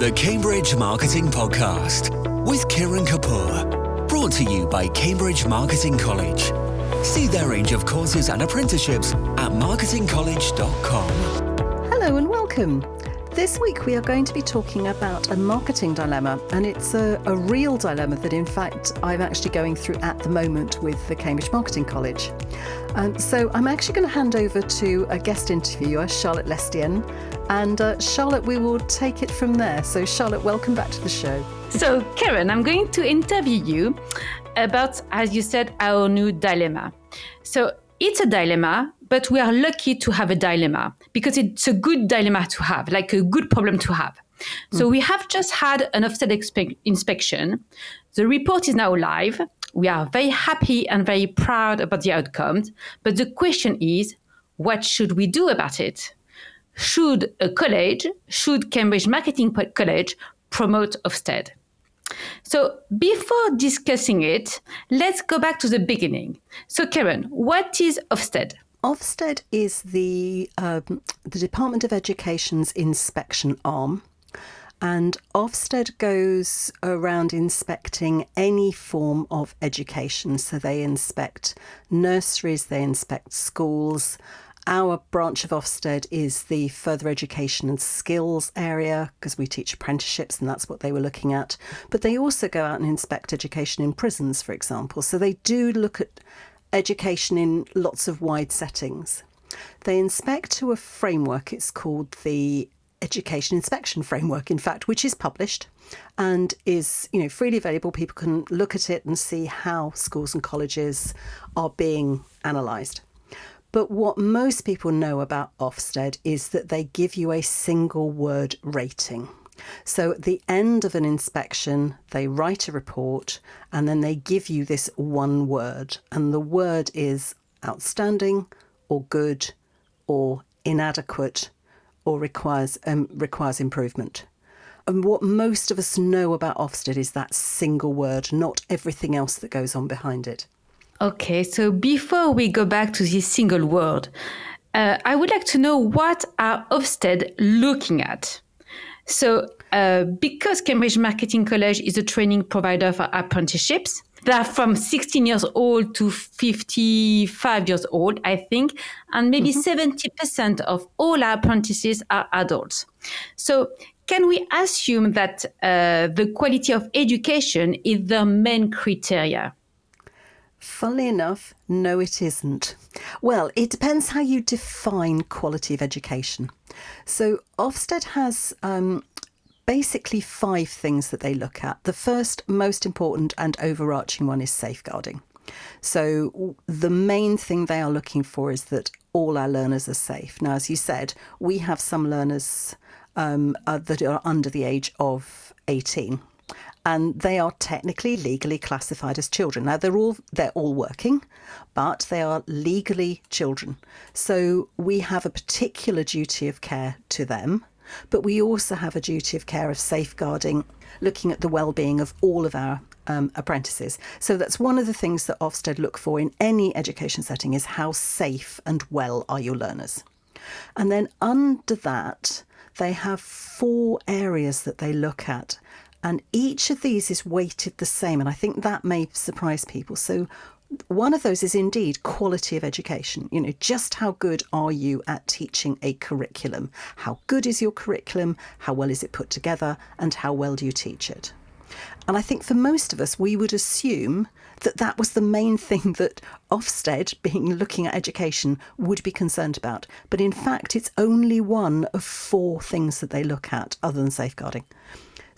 The Cambridge Marketing Podcast with Kiran Kapur. Brought to you by Cambridge Marketing College. See their range of courses and apprenticeships at marketingcollege.com. Hello and welcome. This week we are going to be talking about a marketing dilemma, and it's a, a, real dilemma that, in fact, I'm actually going through at the moment with the Cambridge Marketing College. Um, so I'm actually going to hand over to a guest interviewer, Charlotte Lestienne, and uh, Charlotte, we will take it from there. So, Charlotte, welcome back to the show. So, Karen, I'm going to interview you about, as you said, our new dilemma. So, it's a dilemma but we are lucky to have a dilemma because it's a good dilemma to have, like a good problem to have. Mm. So we have just had an Ofsted expe- inspection. The report is now live. We are very happy and very proud about the outcomes. But the question is, what should we do about it? Should a college, should Cambridge Marketing College promote Ofsted? So before discussing it, let's go back to the beginning. So Karen, what is Ofsted? Ofsted is the um, the Department of Education's inspection arm, and Ofsted goes around inspecting any form of education. So they inspect nurseries, they inspect schools. Our branch of Ofsted is the further education and skills area because we teach apprenticeships and that's what they were looking at. But they also go out and inspect education in prisons, for example. So they do look at education in lots of wide settings. They inspect to a framework, it's called the Education Inspection Framework, in fact, which is published and is you know freely available. People can look at it and see how schools and colleges are being analysed. But what most people know about Ofsted is that they give you a single word rating. So at the end of an inspection, they write a report and then they give you this one word. And the word is outstanding or good or inadequate or requires, um, requires improvement. And what most of us know about Ofsted is that single word, not everything else that goes on behind it. Okay, so before we go back to this single word, uh, I would like to know what are Ofsted looking at? So, uh, because Cambridge Marketing College is a training provider for apprenticeships, they are from 16 years old to 55 years old, I think, and maybe mm-hmm. 70% of all our apprentices are adults. So, can we assume that uh, the quality of education is the main criteria? Funnily enough, no, it isn't. Well, it depends how you define quality of education. So, Ofsted has um, basically five things that they look at. The first, most important, and overarching one is safeguarding. So, the main thing they are looking for is that all our learners are safe. Now, as you said, we have some learners um, uh, that are under the age of 18 and they are technically legally classified as children. Now they're all they're all working, but they are legally children. So we have a particular duty of care to them, but we also have a duty of care of safeguarding, looking at the well-being of all of our um, apprentices. So that's one of the things that Ofsted look for in any education setting is how safe and well are your learners. And then under that, they have four areas that they look at and each of these is weighted the same. And I think that may surprise people. So, one of those is indeed quality of education. You know, just how good are you at teaching a curriculum? How good is your curriculum? How well is it put together? And how well do you teach it? And I think for most of us, we would assume that that was the main thing that Ofsted, being looking at education, would be concerned about. But in fact, it's only one of four things that they look at other than safeguarding.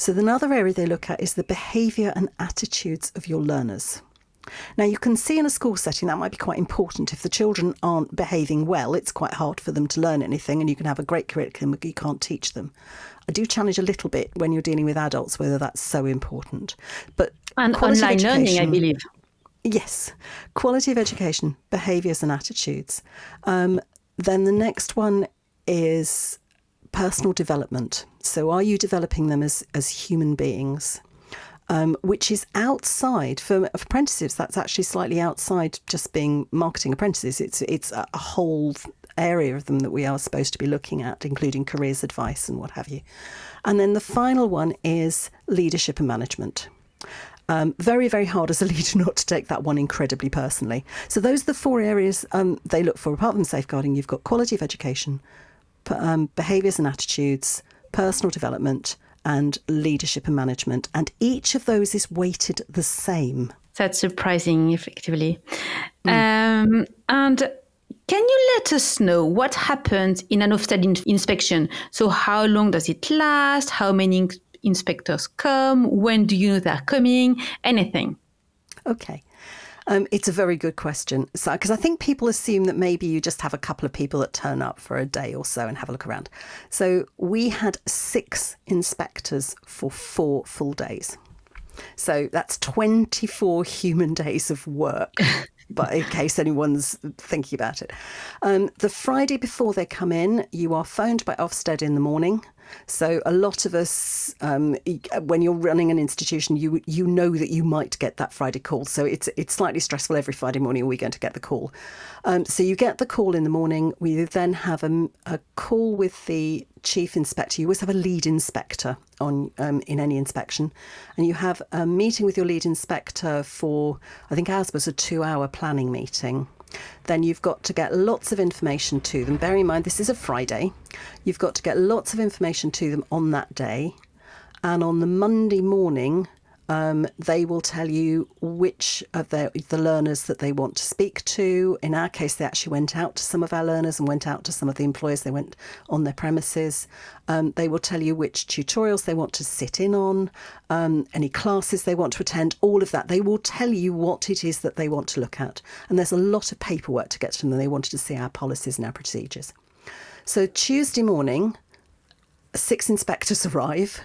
So, the another area they look at is the behaviour and attitudes of your learners. Now, you can see in a school setting that might be quite important. If the children aren't behaving well, it's quite hard for them to learn anything, and you can have a great curriculum, but you can't teach them. I do challenge a little bit when you're dealing with adults whether that's so important. But and online learning, I believe. Yes, quality of education, behaviours and attitudes. Um, then the next one is personal development. So, are you developing them as, as human beings? Um, which is outside for apprentices. That's actually slightly outside just being marketing apprentices. It's it's a whole area of them that we are supposed to be looking at, including careers advice and what have you. And then the final one is leadership and management. Um, very, very hard as a leader not to take that one incredibly personally. So those are the four areas um, they look for. Apart from safeguarding, you've got quality of education, um, behaviours and attitudes, personal development, and leadership and management. And each of those is weighted the same. That's surprising, effectively. Mm. Um, and can you let us know what happens in an Ofsted in- inspection? So, how long does it last? How many inspectors come? When do you know they're coming? Anything. Okay. Um, it's a very good question. So, because I think people assume that maybe you just have a couple of people that turn up for a day or so and have a look around. So, we had six inspectors for four full days. So, that's 24 human days of work. but in case anyone's thinking about it. Um, the Friday before they come in, you are phoned by Ofsted in the morning. So a lot of us, um, when you're running an institution, you you know that you might get that Friday call. So it's it's slightly stressful every Friday morning. Are we going to get the call? Um, so you get the call in the morning. We then have a, a call with the chief inspector. You always have a lead inspector on um, in any inspection, and you have a meeting with your lead inspector for I think ours was a two-hour planning meeting. Then you've got to get lots of information to them. Bear in mind this is a Friday. You've got to get lots of information to them on that day, and on the Monday morning um, they will tell you which of their, the learners that they want to speak to. In our case, they actually went out to some of our learners and went out to some of the employers. They went on their premises. Um, they will tell you which tutorials they want to sit in on, um, any classes they want to attend, all of that. They will tell you what it is that they want to look at. And there's a lot of paperwork to get to them. They wanted to see our policies and our procedures. So Tuesday morning, six inspectors arrive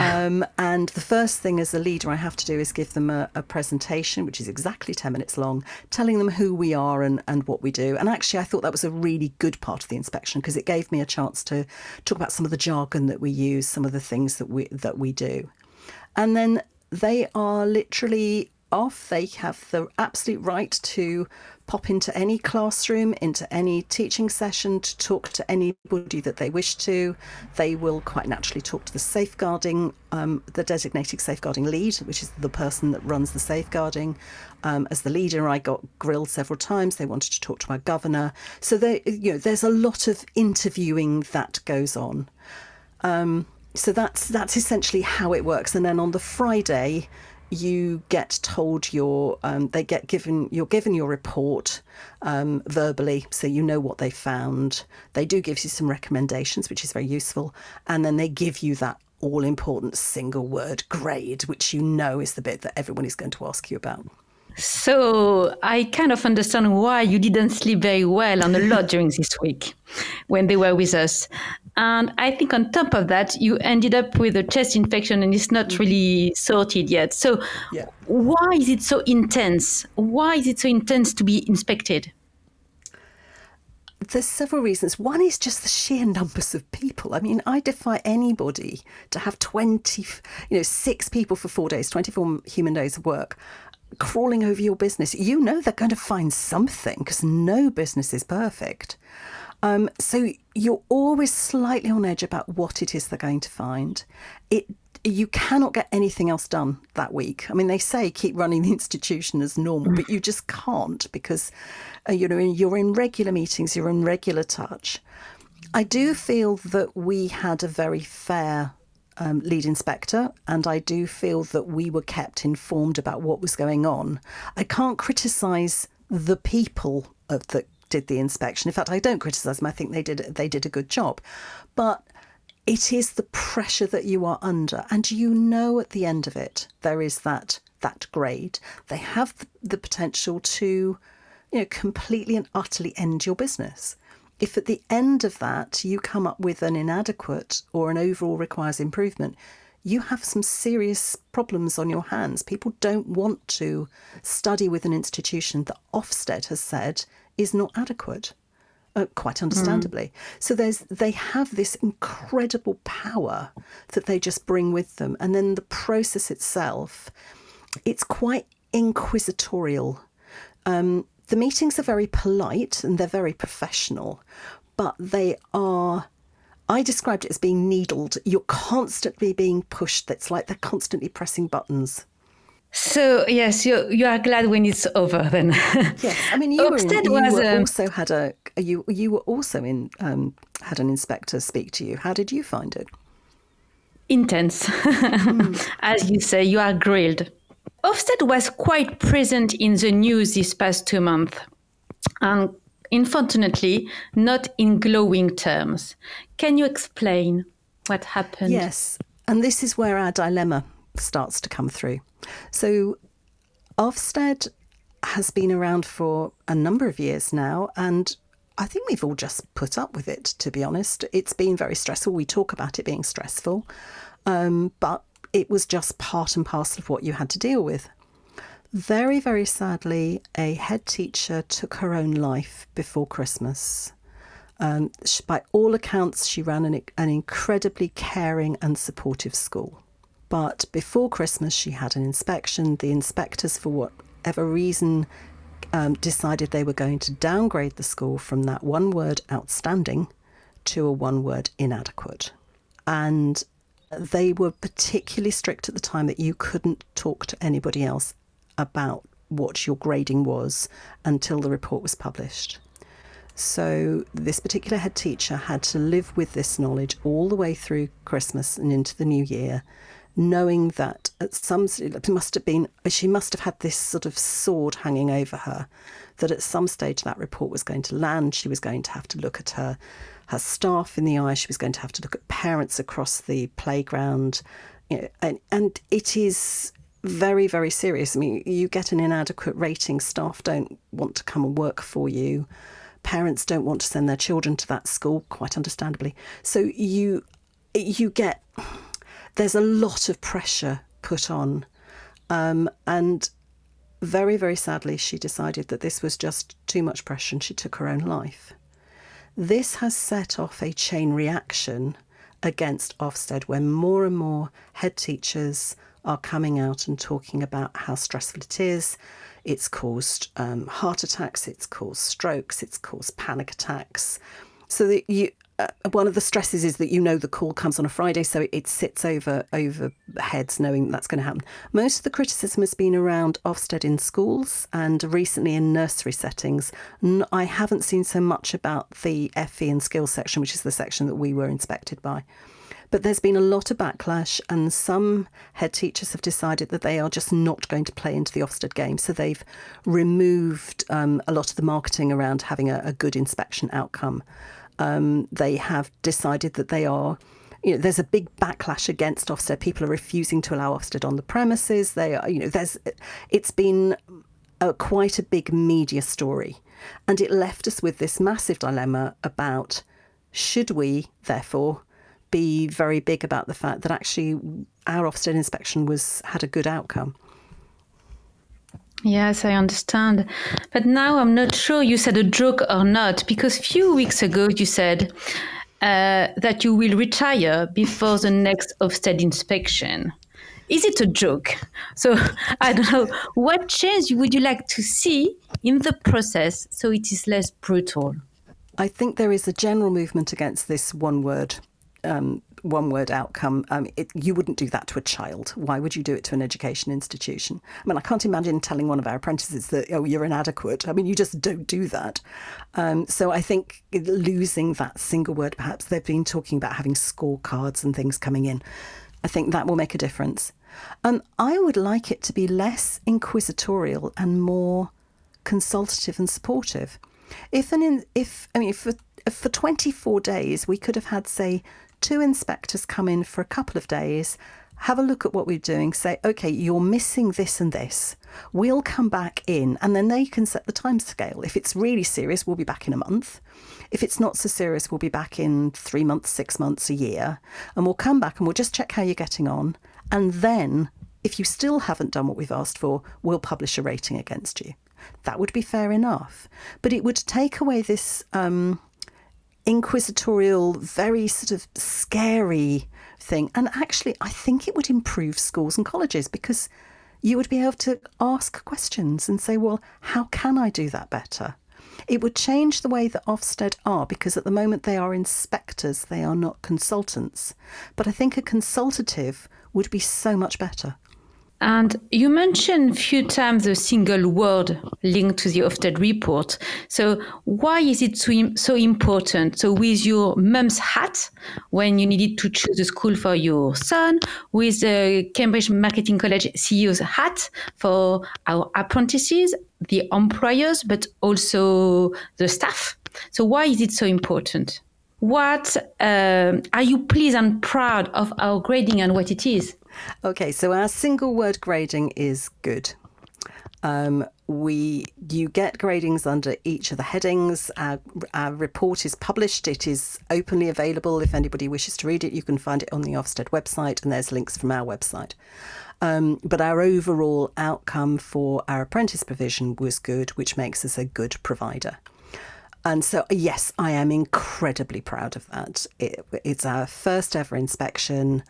um, and the first thing as a leader I have to do is give them a, a, presentation, which is exactly 10 minutes long, telling them who we are and, and what we do. And actually, I thought that was a really good part of the inspection because it gave me a chance to talk about some of the jargon that we use, some of the things that we that we do. And then they are literally off. They have the absolute right to pop into any classroom, into any teaching session to talk to anybody that they wish to. They will quite naturally talk to the safeguarding, um, the designated safeguarding lead, which is the person that runs the safeguarding. Um, as the leader, I got grilled several times. They wanted to talk to our governor. So they, you know, there's a lot of interviewing that goes on. Um, so that's that's essentially how it works. And then on the Friday, you get told your um, they get given you're given your report um, verbally so you know what they found they do give you some recommendations which is very useful and then they give you that all important single word grade which you know is the bit that everyone is going to ask you about so I kind of understand why you didn't sleep very well on a lot during this week when they were with us. And I think on top of that, you ended up with a chest infection and it's not mm-hmm. really sorted yet. So yeah. why is it so intense? Why is it so intense to be inspected? There's several reasons. One is just the sheer numbers of people. I mean, I defy anybody to have 20, you know, six people for four days, 24 human days of work crawling over your business, you know they're going to find something because no business is perfect. Um, so you're always slightly on edge about what it is they're going to find. It you cannot get anything else done that week. I mean, they say keep running the institution as normal, but you just can't because uh, you know you're in regular meetings, you're in regular touch. I do feel that we had a very fair um, lead inspector, and I do feel that we were kept informed about what was going on. I can't criticise the people of, that did the inspection. In fact, I don't criticise them. I think they did they did a good job, but it is the pressure that you are under, and you know at the end of it there is that that grade. They have the, potential to, you know, completely and utterly end your business if at the end of that you come up with an inadequate or an overall requires improvement, you have some serious problems on your hands. People don't want to study with an institution that Ofsted has said is not adequate. Uh, quite understandably. Mm. So there's they have this incredible power that they just bring with them, and then the process itself, it's quite inquisitorial. Um, the meetings are very polite and they're very professional, but they are. I described it as being needled. You're constantly being pushed. It's like they're constantly pressing buttons. So yes, you you are glad when it's over then. yes, I mean you, were, in, you was, were um, also had a you you were also in um, had an inspector speak to you. How did you find it? Intense, mm. as you say. You are grilled. Ofsted was quite present in the news this past two months, and unfortunately, not in glowing terms. Can you explain what happened? Yes, and this is where our dilemma starts to come through. So, Ofsted has been around for a number of years now, and I think we've all just put up with it, to be honest. It's been very stressful. We talk about it being stressful, um, but it was just part and parcel of what you had to deal with. Very, very sadly, a head teacher took her own life before Christmas. Um, she, by all accounts, she ran an, an incredibly caring and supportive school. But before Christmas, she had an inspection. The inspectors, for whatever reason, um, decided they were going to downgrade the school from that one word outstanding to a one word inadequate. And they were particularly strict at the time that you couldn't talk to anybody else about what your grading was until the report was published. So, this particular head teacher had to live with this knowledge all the way through Christmas and into the new year knowing that at some it must have been she must have had this sort of sword hanging over her that at some stage that report was going to land. She was going to have to look at her her staff in the eye. She was going to have to look at parents across the playground. You know, and and it is very very serious. I mean you get an inadequate rating. Staff don't want to come and work for you. Parents don't want to send their children to that school quite understandably. So you you get there's a lot of pressure put on. Um, and very, very sadly, she decided that this was just too much pressure and she took her own life. This has set off a chain reaction against Ofsted where more and more head teachers are coming out and talking about how stressful it is. It's caused um, heart attacks, it's caused strokes, it's caused panic attacks. So that you, uh, one of the stresses is that you know the call comes on a Friday, so it, it sits over over heads, knowing that's going to happen. Most of the criticism has been around Ofsted in schools and recently in nursery settings. I haven't seen so much about the FE and skills section, which is the section that we were inspected by. But there's been a lot of backlash, and some head teachers have decided that they are just not going to play into the Ofsted game. So they've removed um, a lot of the marketing around having a, a good inspection outcome. Um, they have decided that they are you know, there's a big backlash against Ofsted. People are refusing to allow Ofsted on the premises. They are, you know, there's, it's been a, quite a big media story, and it left us with this massive dilemma about should we, therefore, be very big about the fact that actually our Ofsted inspection was had a good outcome. Yes, I understand. But now I'm not sure you said a joke or not, because a few weeks ago you said uh, that you will retire before the next Ofsted inspection. Is it a joke? So I don't know. What change would you like to see in the process so it is less brutal? I think there is a general movement against this one word um, one word outcome. Um, it, you wouldn't do that to a child. Why would you do it to an education institution? I mean, I can't imagine telling one of our apprentices that, oh, you're inadequate. I mean, you just don't do that. Um, so I think losing that single word, perhaps they've been talking about having scorecards and things coming in. I think that will make a difference. Um, I would like it to be less inquisitorial and more consultative and supportive. If an if I mean for for 24 days we could have had say two inspectors come in for a couple of days, have a look at what we're doing, say, okay, you're missing this and this. We'll come back in, and then they can set the time scale. If it's really serious, we'll be back in a month. If it's not so serious, we'll be back in three months, six months, a year. And we'll come back and we'll just check how you're getting on. And then, if you still haven't done what we've asked for, we'll publish a rating against you. That would be fair enough. But it would take away this. Um, inquisitorial, very sort of scary thing. And actually, I think it would improve schools and colleges because you would be able to ask questions and say, well, how can I do that better? It would change the way that Ofsted are because at the moment they are inspectors, they are not consultants. But I think a consultative would be so much better. And you mentioned a few times the single word linked to the Ofsted report. So why is it so, so important? So with your mum's hat, when you needed to choose a school for your son, with the Cambridge Marketing College CEO's hat for our apprentices, the employers, but also the staff. So why is it so important? What uh, are you pleased and proud of our grading and what it is? Okay, so our single word grading is good. Um, we you get gradings under each of the headings. Our, our, report is published. It is openly available. If anybody wishes to read it, you can find it on the Ofsted website, and there's links from our website. Um, but our overall outcome for our apprentice provision was good, which makes us a good provider. And so, yes, I am incredibly proud of that. It, it's our first ever inspection.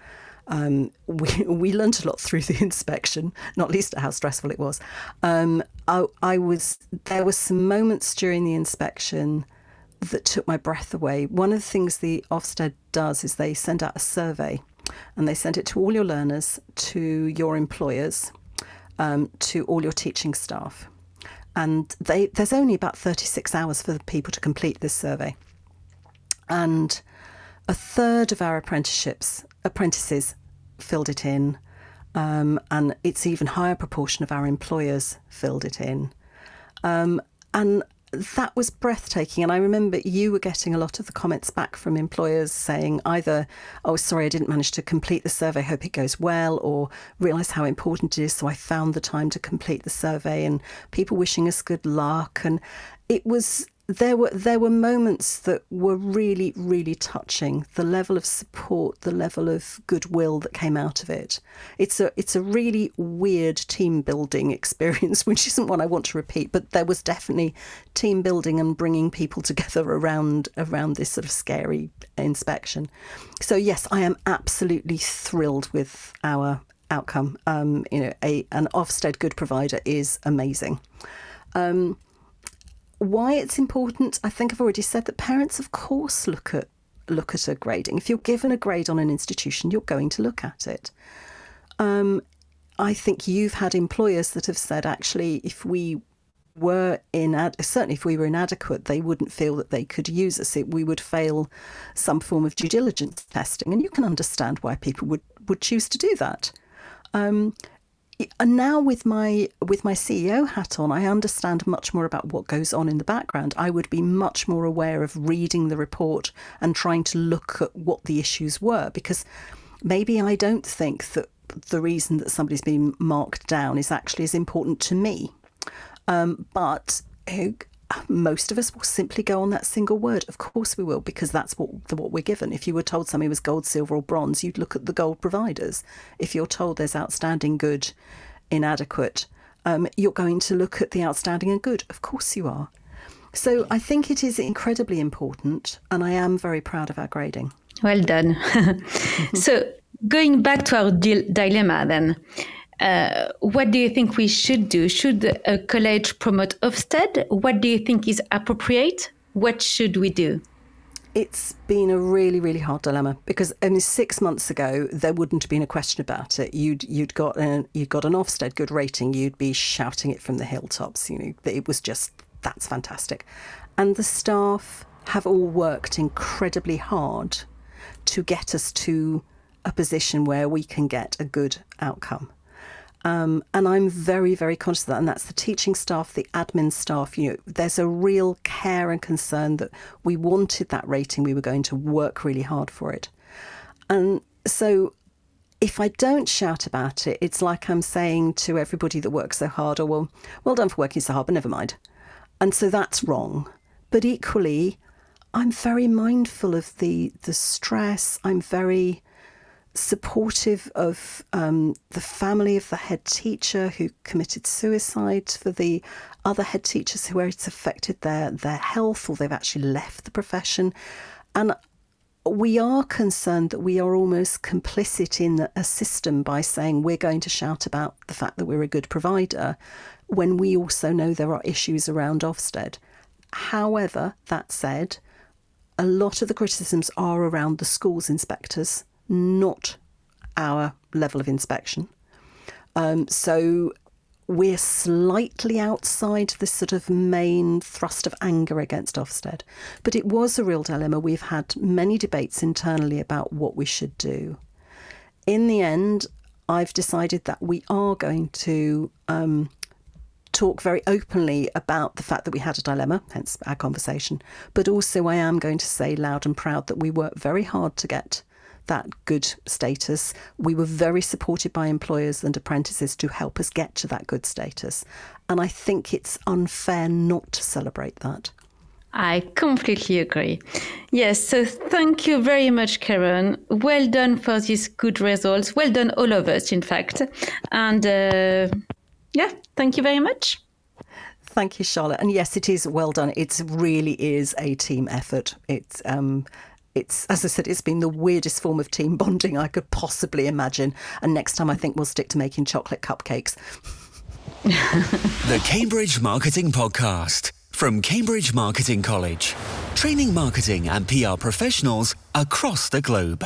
Um, we we learned a lot through the inspection, not least how stressful it was. Um, I, I was there were some moments during the inspection that took my breath away. One of the things the Ofsted does is they send out a survey, and they send it to all your learners, to your employers, um, to all your teaching staff, and they there's only about 36 hours for the people to complete this survey, and a third of our apprenticeships apprentices filled it in, um, and it's even higher proportion of our employers filled it in. Um, and that was breathtaking. And I remember you were getting a lot of the comments back from employers saying either, oh, sorry, I didn't manage to complete the survey, hope it goes well, or realise how important it is. So I found the time to complete the survey, and people wishing us good luck. And it was there were there were moments that were really really touching. The level of support the level of goodwill that came out of it. It's a it's a really weird team building experience which isn't one I want to repeat but there was definitely team building and bringing people together around around this sort of scary inspection. So yes I am absolutely thrilled with our outcome. Um, you know a an Ofsted good provider is amazing. Um, why it's important, I think I've already said that parents, of course, look at look at a grading. If you're given a grade on an institution, you're going to look at it. Um, I think you've had employers that have said, actually, if we were in certainly if we were inadequate, they wouldn't feel that they could use us. It, we would fail some form of due diligence testing, and you can understand why people would would choose to do that. Um, and now with my with my CEO hat on, I understand much more about what goes on in the background. I would be much more aware of reading the report and trying to look at what the issues were because maybe I don't think that the reason that somebody's been marked down is actually as important to me. Um, but most of us will simply go on that single word. Of course we will, because that's what what we're given. If you were told something was gold, silver, or bronze, you'd look at the gold providers. If you're told there's outstanding, good, inadequate, um, you're going to look at the outstanding and good. Of course you are. So I think it is incredibly important, and I am very proud of our grading. Well done. so going back to our dilemma then. Uh, what do you think we should do? Should a college promote Ofsted? What do you think is appropriate? What should we do? It's been a really, really hard dilemma because only six months ago there wouldn't have been a question about it. You'd you'd got an you'd got an Ofsted good rating. You'd be shouting it from the hilltops. You know it was just that's fantastic, and the staff have all worked incredibly hard to get us to a position where we can get a good outcome. Um, and I'm very, very conscious of that. And that's the teaching staff, the admin staff. You know, there's a real care and concern that we wanted that rating. We were going to work really hard for it. And so if I don't shout about it, it's like I'm saying to everybody that works so hard, oh, well, well done for working so hard, but never mind. And so that's wrong. But equally, I'm very mindful of the the stress. I'm very supportive of um, the family of the head teacher who committed suicide, for the other head teachers who it's affected their their health or they've actually left the profession, and we are concerned that we are almost complicit in a system by saying we're going to shout about the fact that we're a good provider when we also know there are issues around Ofsted. However, that said, a lot of the criticisms are around the schools inspectors, not our level of inspection. Um, so we're slightly outside the sort of main thrust of anger against Ofsted. But it was a real dilemma. We've had many debates internally about what we should do. In the end, I've decided that we are going to um, talk very openly about the fact that we had a dilemma, hence our conversation. But also, I am going to say loud and proud that we worked very hard to get that good status. We were very supported by employers and apprentices to help us get to that good status. And I think it's unfair not to celebrate that. I completely agree. Yes, so thank you very much, Karen. Well done for these good results. Well done, all of us, in fact. And uh, yeah, thank you very much. Thank you, Charlotte. And yes, it is well done. It really is a team effort. It's um, it's as I said, it's been the weirdest form of team bonding I could possibly imagine. And next time, I think we'll stick to making chocolate cupcakes. the Cambridge Marketing Podcast from Cambridge Marketing College, training marketing and PR professionals across the globe.